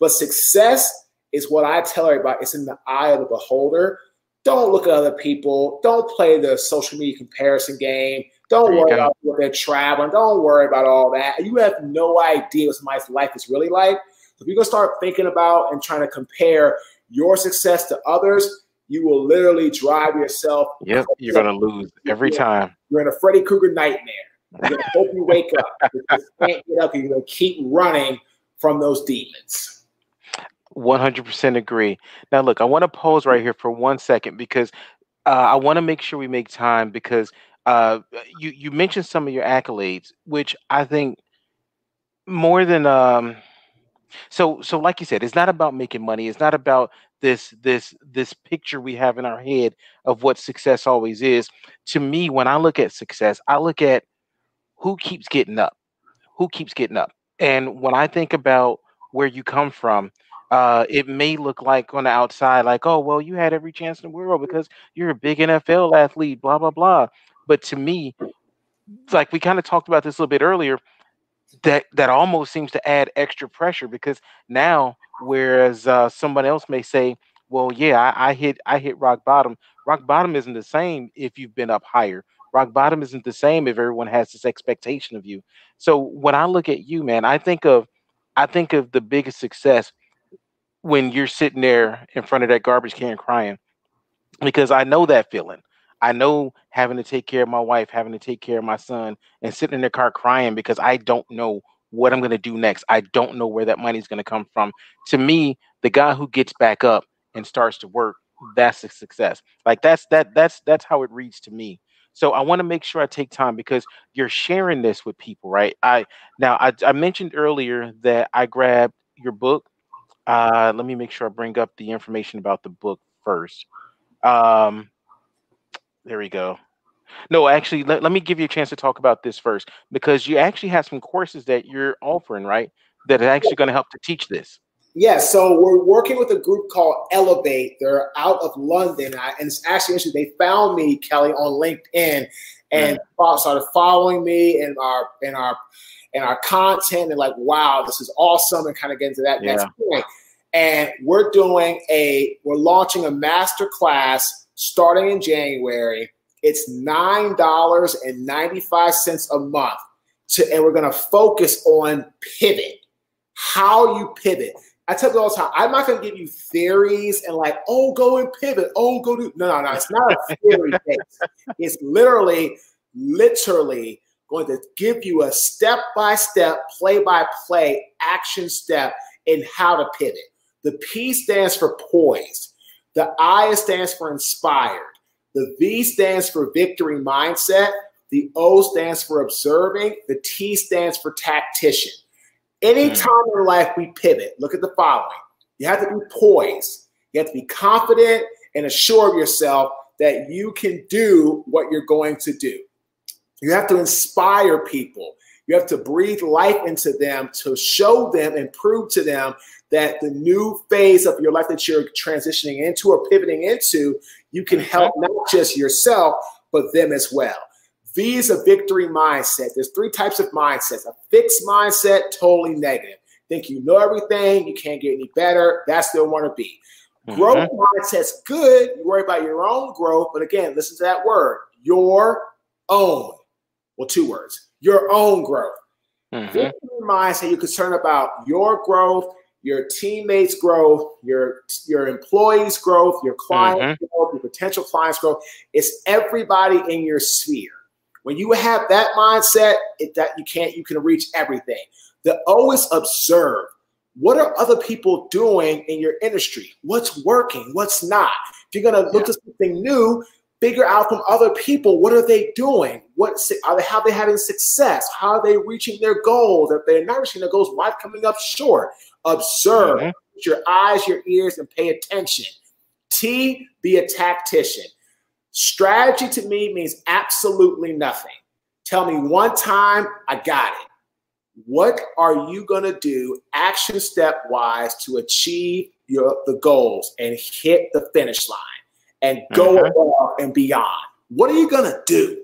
But success is what I tell everybody. It's in the eye of the beholder. Don't look at other people. Don't play the social media comparison game. Don't worry go. about what they're traveling. Don't worry about all that. You have no idea what somebody's life is really like. So if you're gonna start thinking about and trying to compare your success to others, you will literally drive yourself. Yep, you're gonna lose every time. You're in a Freddy Krueger nightmare. You're gonna hope you wake up. *laughs* You can't get up. You're gonna keep running from those demons. 100% agree. Now, look, I want to pause right here for one second because uh, I want to make sure we make time because uh, you you mentioned some of your accolades, which I think more than um, so so like you said, it's not about making money. It's not about this this this picture we have in our head of what success always is. To me, when I look at success, I look at who keeps getting up, who keeps getting up, and when I think about where you come from uh, it may look like on the outside, like, oh, well, you had every chance in the world because you're a big NFL athlete, blah, blah, blah. But to me, like we kind of talked about this a little bit earlier, that that almost seems to add extra pressure because now, whereas uh, someone else may say, well, yeah, I, I hit I hit rock bottom. Rock bottom isn't the same if you've been up higher. Rock bottom isn't the same if everyone has this expectation of you. So when I look at you, man, I think of I think of the biggest success when you're sitting there in front of that garbage can crying because I know that feeling. I know having to take care of my wife, having to take care of my son, and sitting in the car crying because I don't know what I'm going to do next. I don't know where that money's going to come from. To me, the guy who gets back up and starts to work, that's a success. Like that's that that's that's how it reads to me. So I want to make sure I take time because you're sharing this with people, right? I now I, I mentioned earlier that I grabbed your book uh, let me make sure I bring up the information about the book first. Um, there we go. No, actually, let, let me give you a chance to talk about this first because you actually have some courses that you're offering, right? That are actually going to help to teach this. Yeah, so we're working with a group called Elevate. They're out of London, and it's actually interesting. They found me, Kelly, on LinkedIn, and mm. started following me and our and our and our content and like, wow, this is awesome, and kind of get into that yeah. next point. And we're doing a, we're launching a master class starting in January. It's nine dollars and ninety five cents a month, to, and we're going to focus on pivot, how you pivot. I tell you all the time, I'm not going to give you theories and like, oh, go and pivot. Oh, go do. No, no, no. It's not a theory. *laughs* It's literally, literally going to give you a step by step, play by play action step in how to pivot. The P stands for poised. The I stands for inspired. The V stands for victory mindset. The O stands for observing. The T stands for tactician. Anytime in life we pivot, look at the following. You have to be poised. You have to be confident and assure of yourself that you can do what you're going to do. You have to inspire people. You have to breathe life into them to show them and prove to them that the new phase of your life that you're transitioning into or pivoting into, you can help not just yourself, but them as well. V is a victory mindset. There's three types of mindsets. A fixed mindset, totally negative. Think you know everything, you can't get any better. That's the one to be. Mm-hmm. Growth mindset's good. You worry about your own growth, but again, listen to that word, your own well, two words, your own growth. Mm-hmm. mindset, you're concerned about your growth, your teammates' growth, your your employees' growth, your client mm-hmm. growth, your potential clients' growth. It's everybody in your sphere. When you have that mindset, it, that you can't, you can reach everything. The O is observe. What are other people doing in your industry? What's working? What's not? If you're gonna look yeah. at something new, figure out from other people what are they doing what are they how they having success how are they reaching their goals if they're not reaching their goals why coming up short observe mm-hmm. your eyes your ears and pay attention t be a tactician strategy to me means absolutely nothing Tell me one time, I got it. What are you going to do action step wise to achieve your the goals and hit the finish line and go mm-hmm. above and beyond? What are you going to do?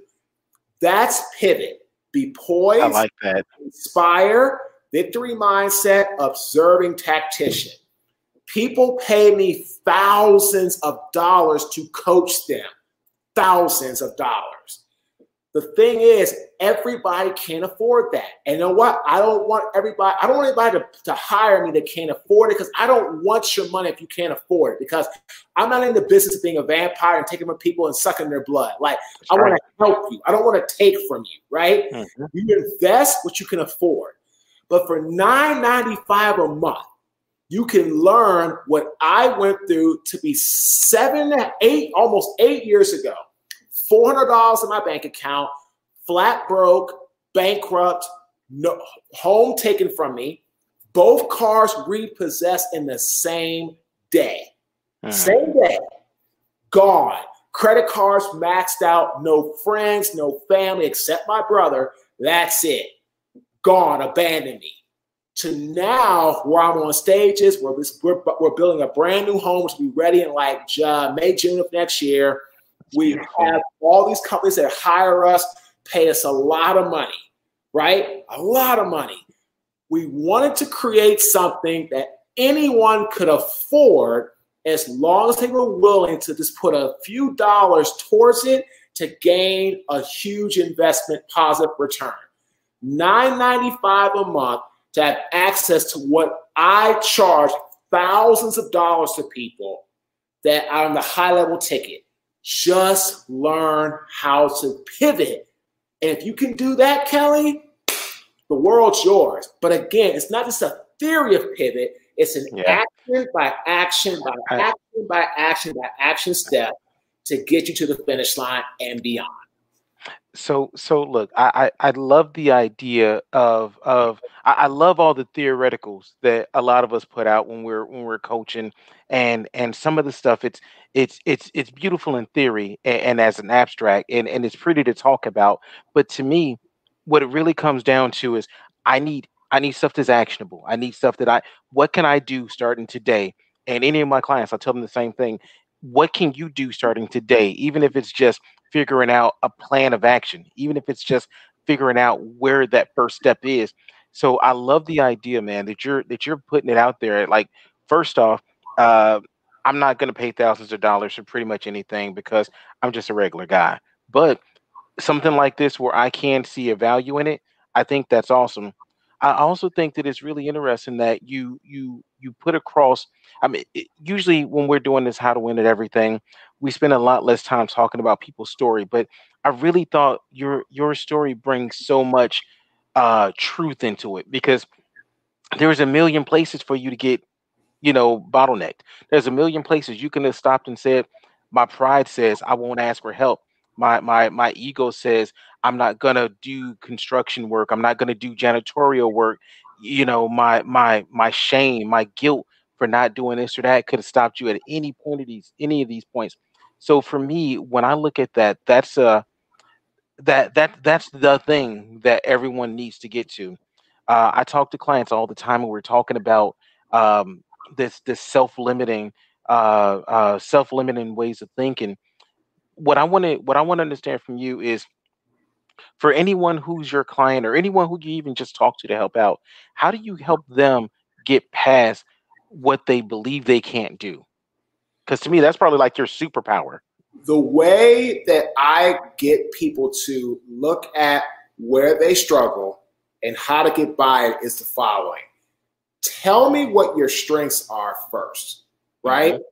That's pivot. Be poised. I like that. Inspire. Victory mindset. Observing tactician. People pay me thousands of dollars to coach them. Thousands of dollars. The thing is, everybody can't afford that. And you know what? I don't want everybody, I don't want anybody to, to hire me that can't afford it because I don't want your money if you can't afford it. Because I'm not in the business of being a vampire and taking from people and sucking their blood. Like, That's I right. want to help you. I don't want to take from you, right? Mm-hmm. You invest what you can afford. But for $9.95 a month, you can learn what I went through to be seven, eight, almost eight years ago $400 in my bank account, flat broke, bankrupt, no, home taken from me, both cars repossessed in the same day. Mm. Same day, gone. Credit cards maxed out, no friends, no family except my brother. That's it. Gone, abandoned me. To now, where I'm on stages, where we're, we're building a brand new home to be ready in like uh, May, June of next year we have all these companies that hire us, pay us a lot of money, right? A lot of money. We wanted to create something that anyone could afford as long as they were willing to just put a few dollars towards it to gain a huge investment positive return. $9.95 a month to have access to what I charge thousands of dollars to people that are on the high level ticket. Just learn how to pivot. And if you can do that, Kelly, the world's yours. But again, it's not just a theory of pivot, it's an yeah. action by action by action by action by action step to get you to the finish line and beyond. So so look, I I, I love the idea of of I, I love all the theoreticals that a lot of us put out when we're when we're coaching and and some of the stuff it's it's it's it's beautiful in theory and, and as an abstract and, and it's pretty to talk about. But to me, what it really comes down to is I need I need stuff that's actionable. I need stuff that I what can I do starting today? And any of my clients, I tell them the same thing. What can you do starting today? Even if it's just figuring out a plan of action, even if it's just figuring out where that first step is. So I love the idea, man, that you're that you're putting it out there. Like, first off, uh, I'm not going to pay thousands of dollars for pretty much anything because I'm just a regular guy. But something like this where I can see a value in it, I think that's awesome. I also think that it's really interesting that you you you put across. I mean, it, usually when we're doing this, how to win at everything, we spend a lot less time talking about people's story. But I really thought your your story brings so much uh, truth into it because there's a million places for you to get you know, bottlenecked. There's a million places you can have stopped and said, my pride says I won't ask for help. My my my ego says I'm not gonna do construction work. I'm not gonna do janitorial work. You know, my my my shame, my guilt for not doing this or that could have stopped you at any point of these any of these points. So for me, when I look at that, that's a that that that's the thing that everyone needs to get to. Uh, I talk to clients all the time, and we're talking about um, this this self-limiting uh, uh, self-limiting ways of thinking. What I want to what I want to understand from you is for anyone who's your client or anyone who you even just talk to to help out, how do you help them get past what they believe they can't do? Because to me, that's probably like your superpower. The way that I get people to look at where they struggle and how to get by it is the following tell me what your strengths are first, right? Mm-hmm.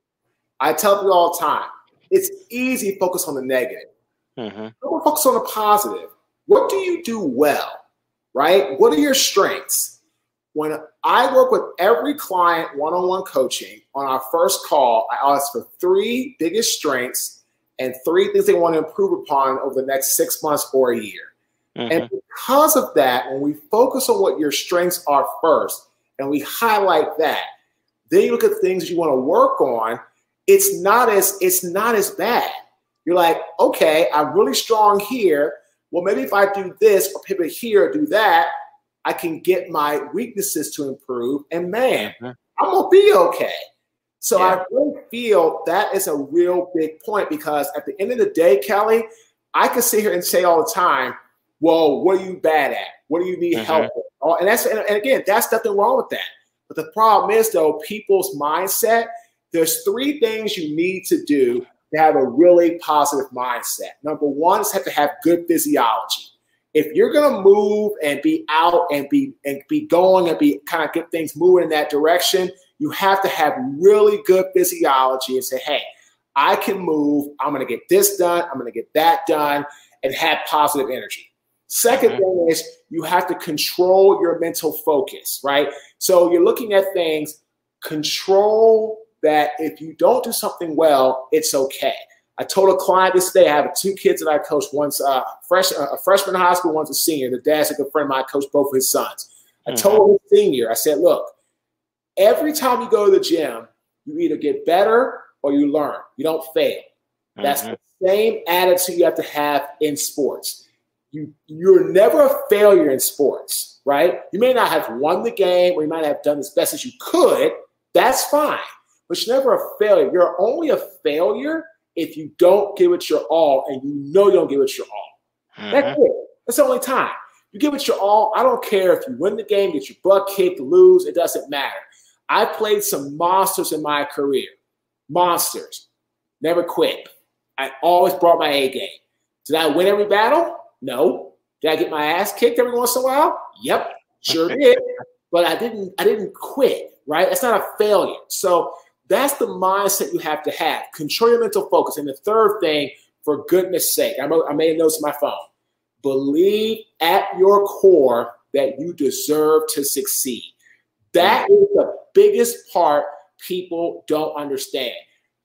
I tell people all the time, it's easy to focus on the negative. Mm-hmm. Don't focus on the positive. What do you do well, right? What are your strengths? When I work with every client one on one coaching, on our first call, I ask for three biggest strengths and three things they want to improve upon over the next six months or a year. Mm-hmm. And because of that, when we focus on what your strengths are first, and we highlight that. Then you look at things you want to work on. It's not as it's not as bad. You're like, okay, I'm really strong here, well, maybe if I do this or pivot here, or do that, I can get my weaknesses to improve. And man, mm-hmm. I'm gonna be okay. So yeah. I really feel that is a real big point because at the end of the day, Kelly, I can sit here and say all the time, well, what are you bad at? What do you need mm-hmm. help with? Oh, and that's and again, that's nothing wrong with that. But the problem is though, people's mindset, there's three things you need to do to have a really positive mindset. Number one is have to have good physiology. If you're gonna move and be out and be and be going and be kind of get things moving in that direction, you have to have really good physiology and say, hey, I can move, I'm gonna get this done, I'm gonna get that done, and have positive energy. 2nd mm-hmm. thing is you have to control your mental focus, right? So you're looking at things, control that if you don't do something well, it's okay. I told a client this day, I have two kids that I coach. One's uh, fresh, uh, a freshman in high school, one's a senior. The dad's a good friend of mine, I coach both of his sons. I mm-hmm. told the senior, I said, look, every time you go to the gym, you either get better or you learn. You don't fail. Mm-hmm. That's the same attitude you have to have in sports. You you're never a failure in sports, right? You may not have won the game or you might have done as best as you could. That's fine but you're never a failure. You're only a failure if you don't give it your all and you know you don't give it your all. Mm-hmm. That's it. That's the only time. You give it your all. I don't care if you win the game, get your butt kicked, lose, it doesn't matter. I played some monsters in my career. Monsters. Never quit. I always brought my A game. Did I win every battle? No. Did I get my ass kicked every once in a while? Yep, sure *laughs* did. But I didn't I didn't quit, right? That's not a failure. So that's the mindset you have to have. Control your mental focus. And the third thing, for goodness sake, I made a note on my phone. Believe at your core that you deserve to succeed. That mm. is the biggest part people don't understand.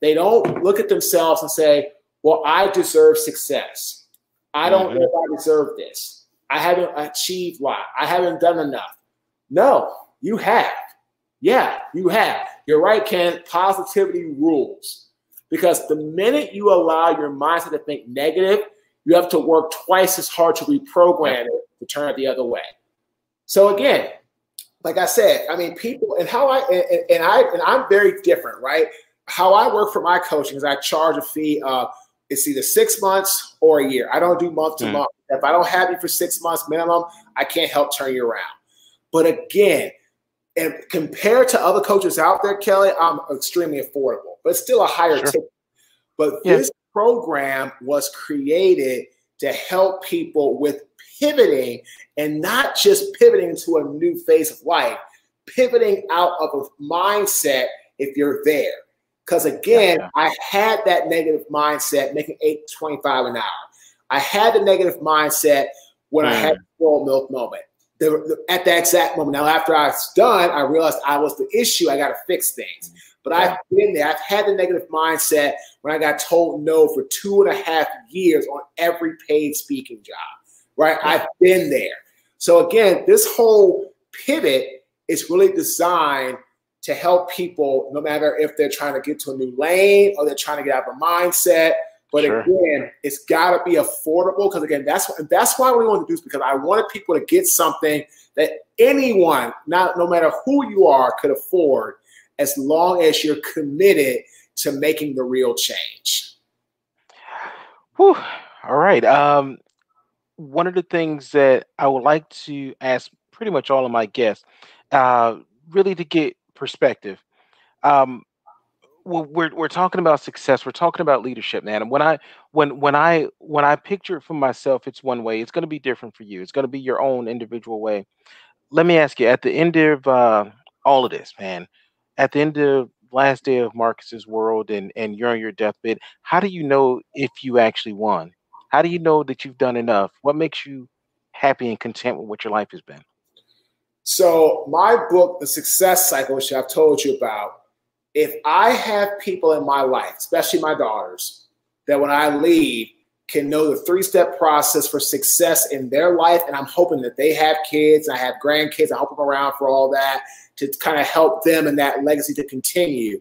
They don't look at themselves and say, Well, I deserve success. I mm-hmm. don't know if I deserve this. I haven't achieved what I haven't done enough. No, you have. Yeah, you have. You're right, Ken. Positivity rules. Because the minute you allow your mindset to think negative, you have to work twice as hard to reprogram it to turn it the other way. So again, like I said, I mean, people and how I and, and I and I'm very different, right? How I work for my coaching is I charge a fee of it's either six months or a year. I don't do month to mm. month. If I don't have you for six months minimum, I can't help turn you around. But again, and compared to other coaches out there, Kelly, I'm extremely affordable, but still a higher sure. ticket. But yeah. this program was created to help people with pivoting and not just pivoting to a new phase of life, pivoting out of a mindset if you're there. Because again, yeah. I had that negative mindset making 825 an hour. I had the negative mindset when mm. I had the full milk moment the, at that exact moment. Now, after I was done, I realized I was the issue. I got to fix things. But I've been there. I've had the negative mindset when I got told no for two and a half years on every paid speaking job. Right? I've been there. So again, this whole pivot is really designed to help people, no matter if they're trying to get to a new lane or they're trying to get out of a mindset but sure. again, it's got to be affordable because again, that's that's why we want to do this because I wanted people to get something that anyone, not no matter who you are, could afford, as long as you're committed to making the real change. Whew. All right. Um, one of the things that I would like to ask pretty much all of my guests, uh, really to get perspective. Um, we're we're talking about success. We're talking about leadership, man. And when I when when I when I picture it for myself, it's one way. It's going to be different for you. It's going to be your own individual way. Let me ask you: at the end of uh, all of this, man, at the end of last day of Marques's world, and and you're on your deathbed, how do you know if you actually won? How do you know that you've done enough? What makes you happy and content with what your life has been? So my book, The Success Cycle, which I've told you about if I have people in my life, especially my daughters, that when I leave can know the three step process for success in their life, and I'm hoping that they have kids, I have grandkids, I hope them around for all that to kind of help them and that legacy to continue.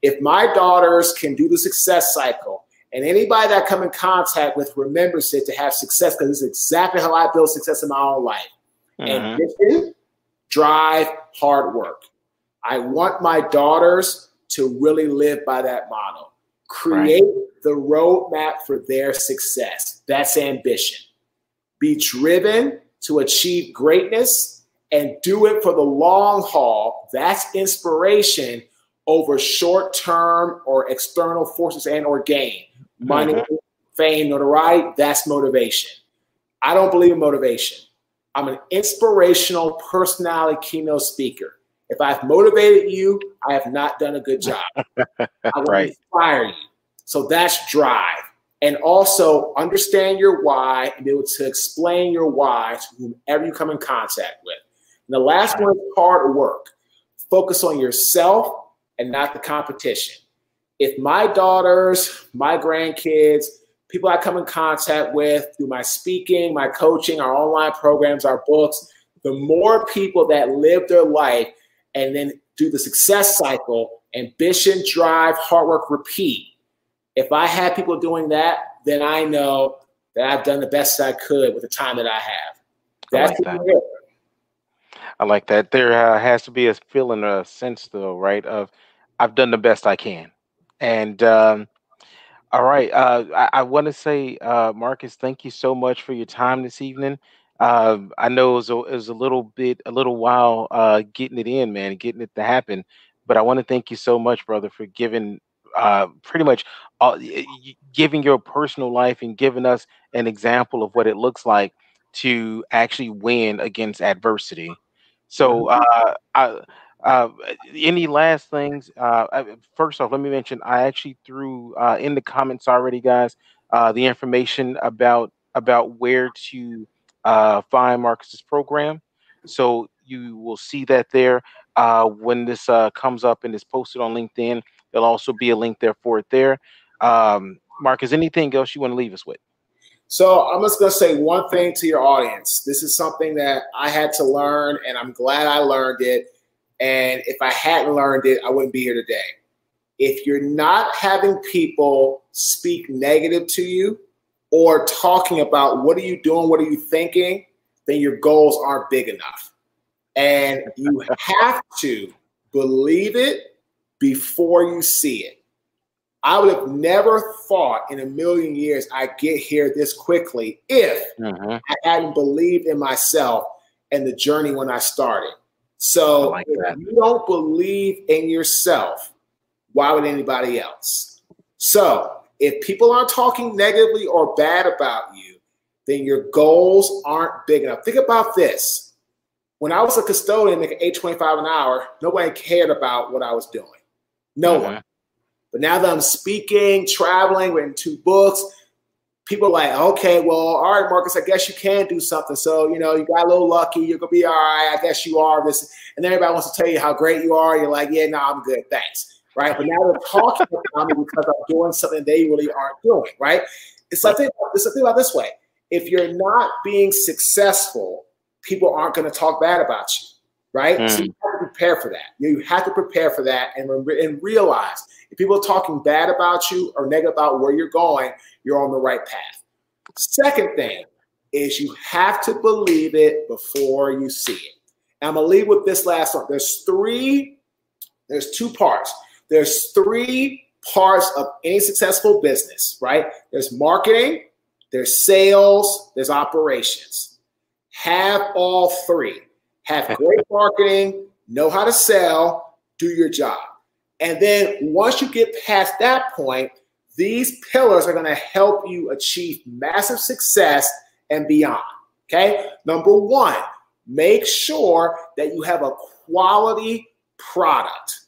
If my daughters can do the success cycle And anybody that I come in contact with remembers it to have success because it's exactly how I build success in my own life. Mm-hmm. Ambition, drive, hard work. I want my daughters to really live by that model. Create right. the roadmap for their success. That's ambition. Be driven to achieve greatness and do it for the long haul. That's inspiration over short term or external forces and or gain. Money, mm-hmm. fame, notoriety, that's motivation. I don't believe in motivation. I'm an inspirational personality keynote speaker. If I've motivated you, I have not done a good job. *laughs* I will right. inspire you. So that's drive. And also understand your why and be able to explain your why to whomever you come in contact with. And the last one is hard work. Focus on yourself and not the competition. If my daughters, my grandkids, people I come in contact with through my speaking, my coaching, our online programs, our books, the more people that live their life and then do the success cycle, ambition, drive, hard work, repeat. If I have people doing that, then I know that I've done the best I could with the time that I have. That's I like that. I like that. There uh, has to be a feeling, a sense, though, right? Of I've done the best I can, and um, all right. Uh, I, I want to say, uh, Marques, thank you so much for your time this evening. Uh, I know it was, a, it was a little bit, a little while uh, getting it in, man, getting it to happen. But I want to thank you so much, brother, for giving uh, pretty much all, giving your personal life and giving us an example of what it looks like to actually win against adversity. So, uh, I, uh, any last things? Uh, first off, let me mention I actually threw uh, in the comments already, guys, uh, the information about about where to uh, find Marques's program. So you will see that there uh, when this uh, comes up and is posted on LinkedIn. There'll also be a link there for it there. Um, Marcus, anything else you want to leave us with? So I'm just going to say one thing to your audience. This is something that I had to learn, and I'm glad I learned it and if I hadn't learned it, I wouldn't be here today. If you're not having people speak negative to you or talking about what are you doing, what are you thinking, then your goals aren't big enough. And you have to believe it before you see it. I would have never thought in a million years I'd get here this quickly if uh-huh. I hadn't believed in myself and the journey when I started. So like if you don't believe in yourself, why would anybody else? So if people aren't talking negatively or bad about you, then your goals aren't big enough. Think about this. When I was a custodian making 825 an hour, nobody cared about what I was doing. No mm-hmm. one. But now that I'm speaking, traveling, writing two books, people are like, okay, well, all right, Marques, I guess you can do something. So, you know, you got a little lucky. You're gonna be all right. I guess you are this. And then everybody wants to tell you how great you are. You're like, yeah, no, I'm good. Thanks. Right. But now they're talking about me because I'm doing something they really aren't doing. Right. It's something, it's something about this way. If you're not being successful, people aren't going to talk bad about you. Right. Mm. So you have to prepare for that. You have to prepare for that and, and realize if people are talking bad about you or negative about where you're going, you're on the right path. Second thing is you have to believe it before you see it. And I'm gonna leave with this last one. There's three, there's two parts. There's three parts of any successful business, right? There's marketing, there's sales, there's operations. Have all three. Have great marketing, know how to sell, do your job. And then once you get past that point, these pillars are going to help you achieve massive success and beyond. Okay. Number one, make sure that you have a quality product.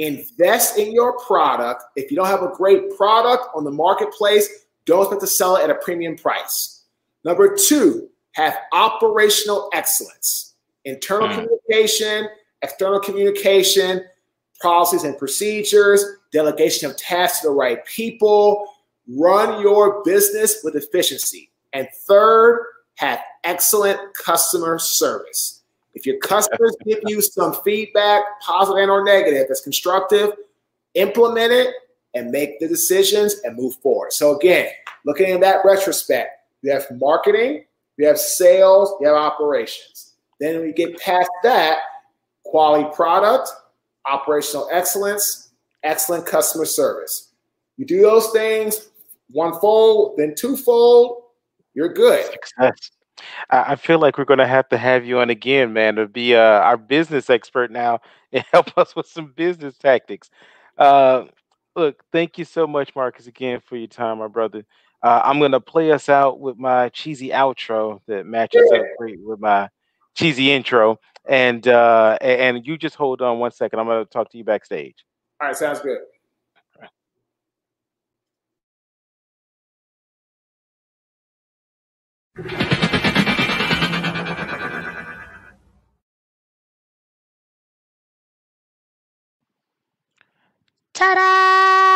Invest in your product. If you don't have a great product on the marketplace, don't expect to sell it at a premium price. Number two, have operational excellence, internal mm. communication, external communication, policies and procedures, delegation of tasks to the right people, run your business with efficiency. And third, have excellent customer service. If your customers *laughs* give you some feedback, positive and or negative, that's constructive, implement it and make the decisions and move forward. So again, looking at that retrospect, you have marketing, you have sales, you have operations. Then we get past that, quality product, operational excellence, excellent customer service. You do those things one fold, then twofold, you're good. Success. I feel like we're going to have to have you on again, man, to be uh, our business expert now *laughs* and help us with some business tactics. Uh, look, thank you so much, Marques, again for your time, my brother. Uh, I'm gonna play us out with my cheesy outro that matches yeah. up great with my cheesy intro. And uh, and you just hold on one second. I'm gonna talk to you backstage. All right, sounds good. チャラー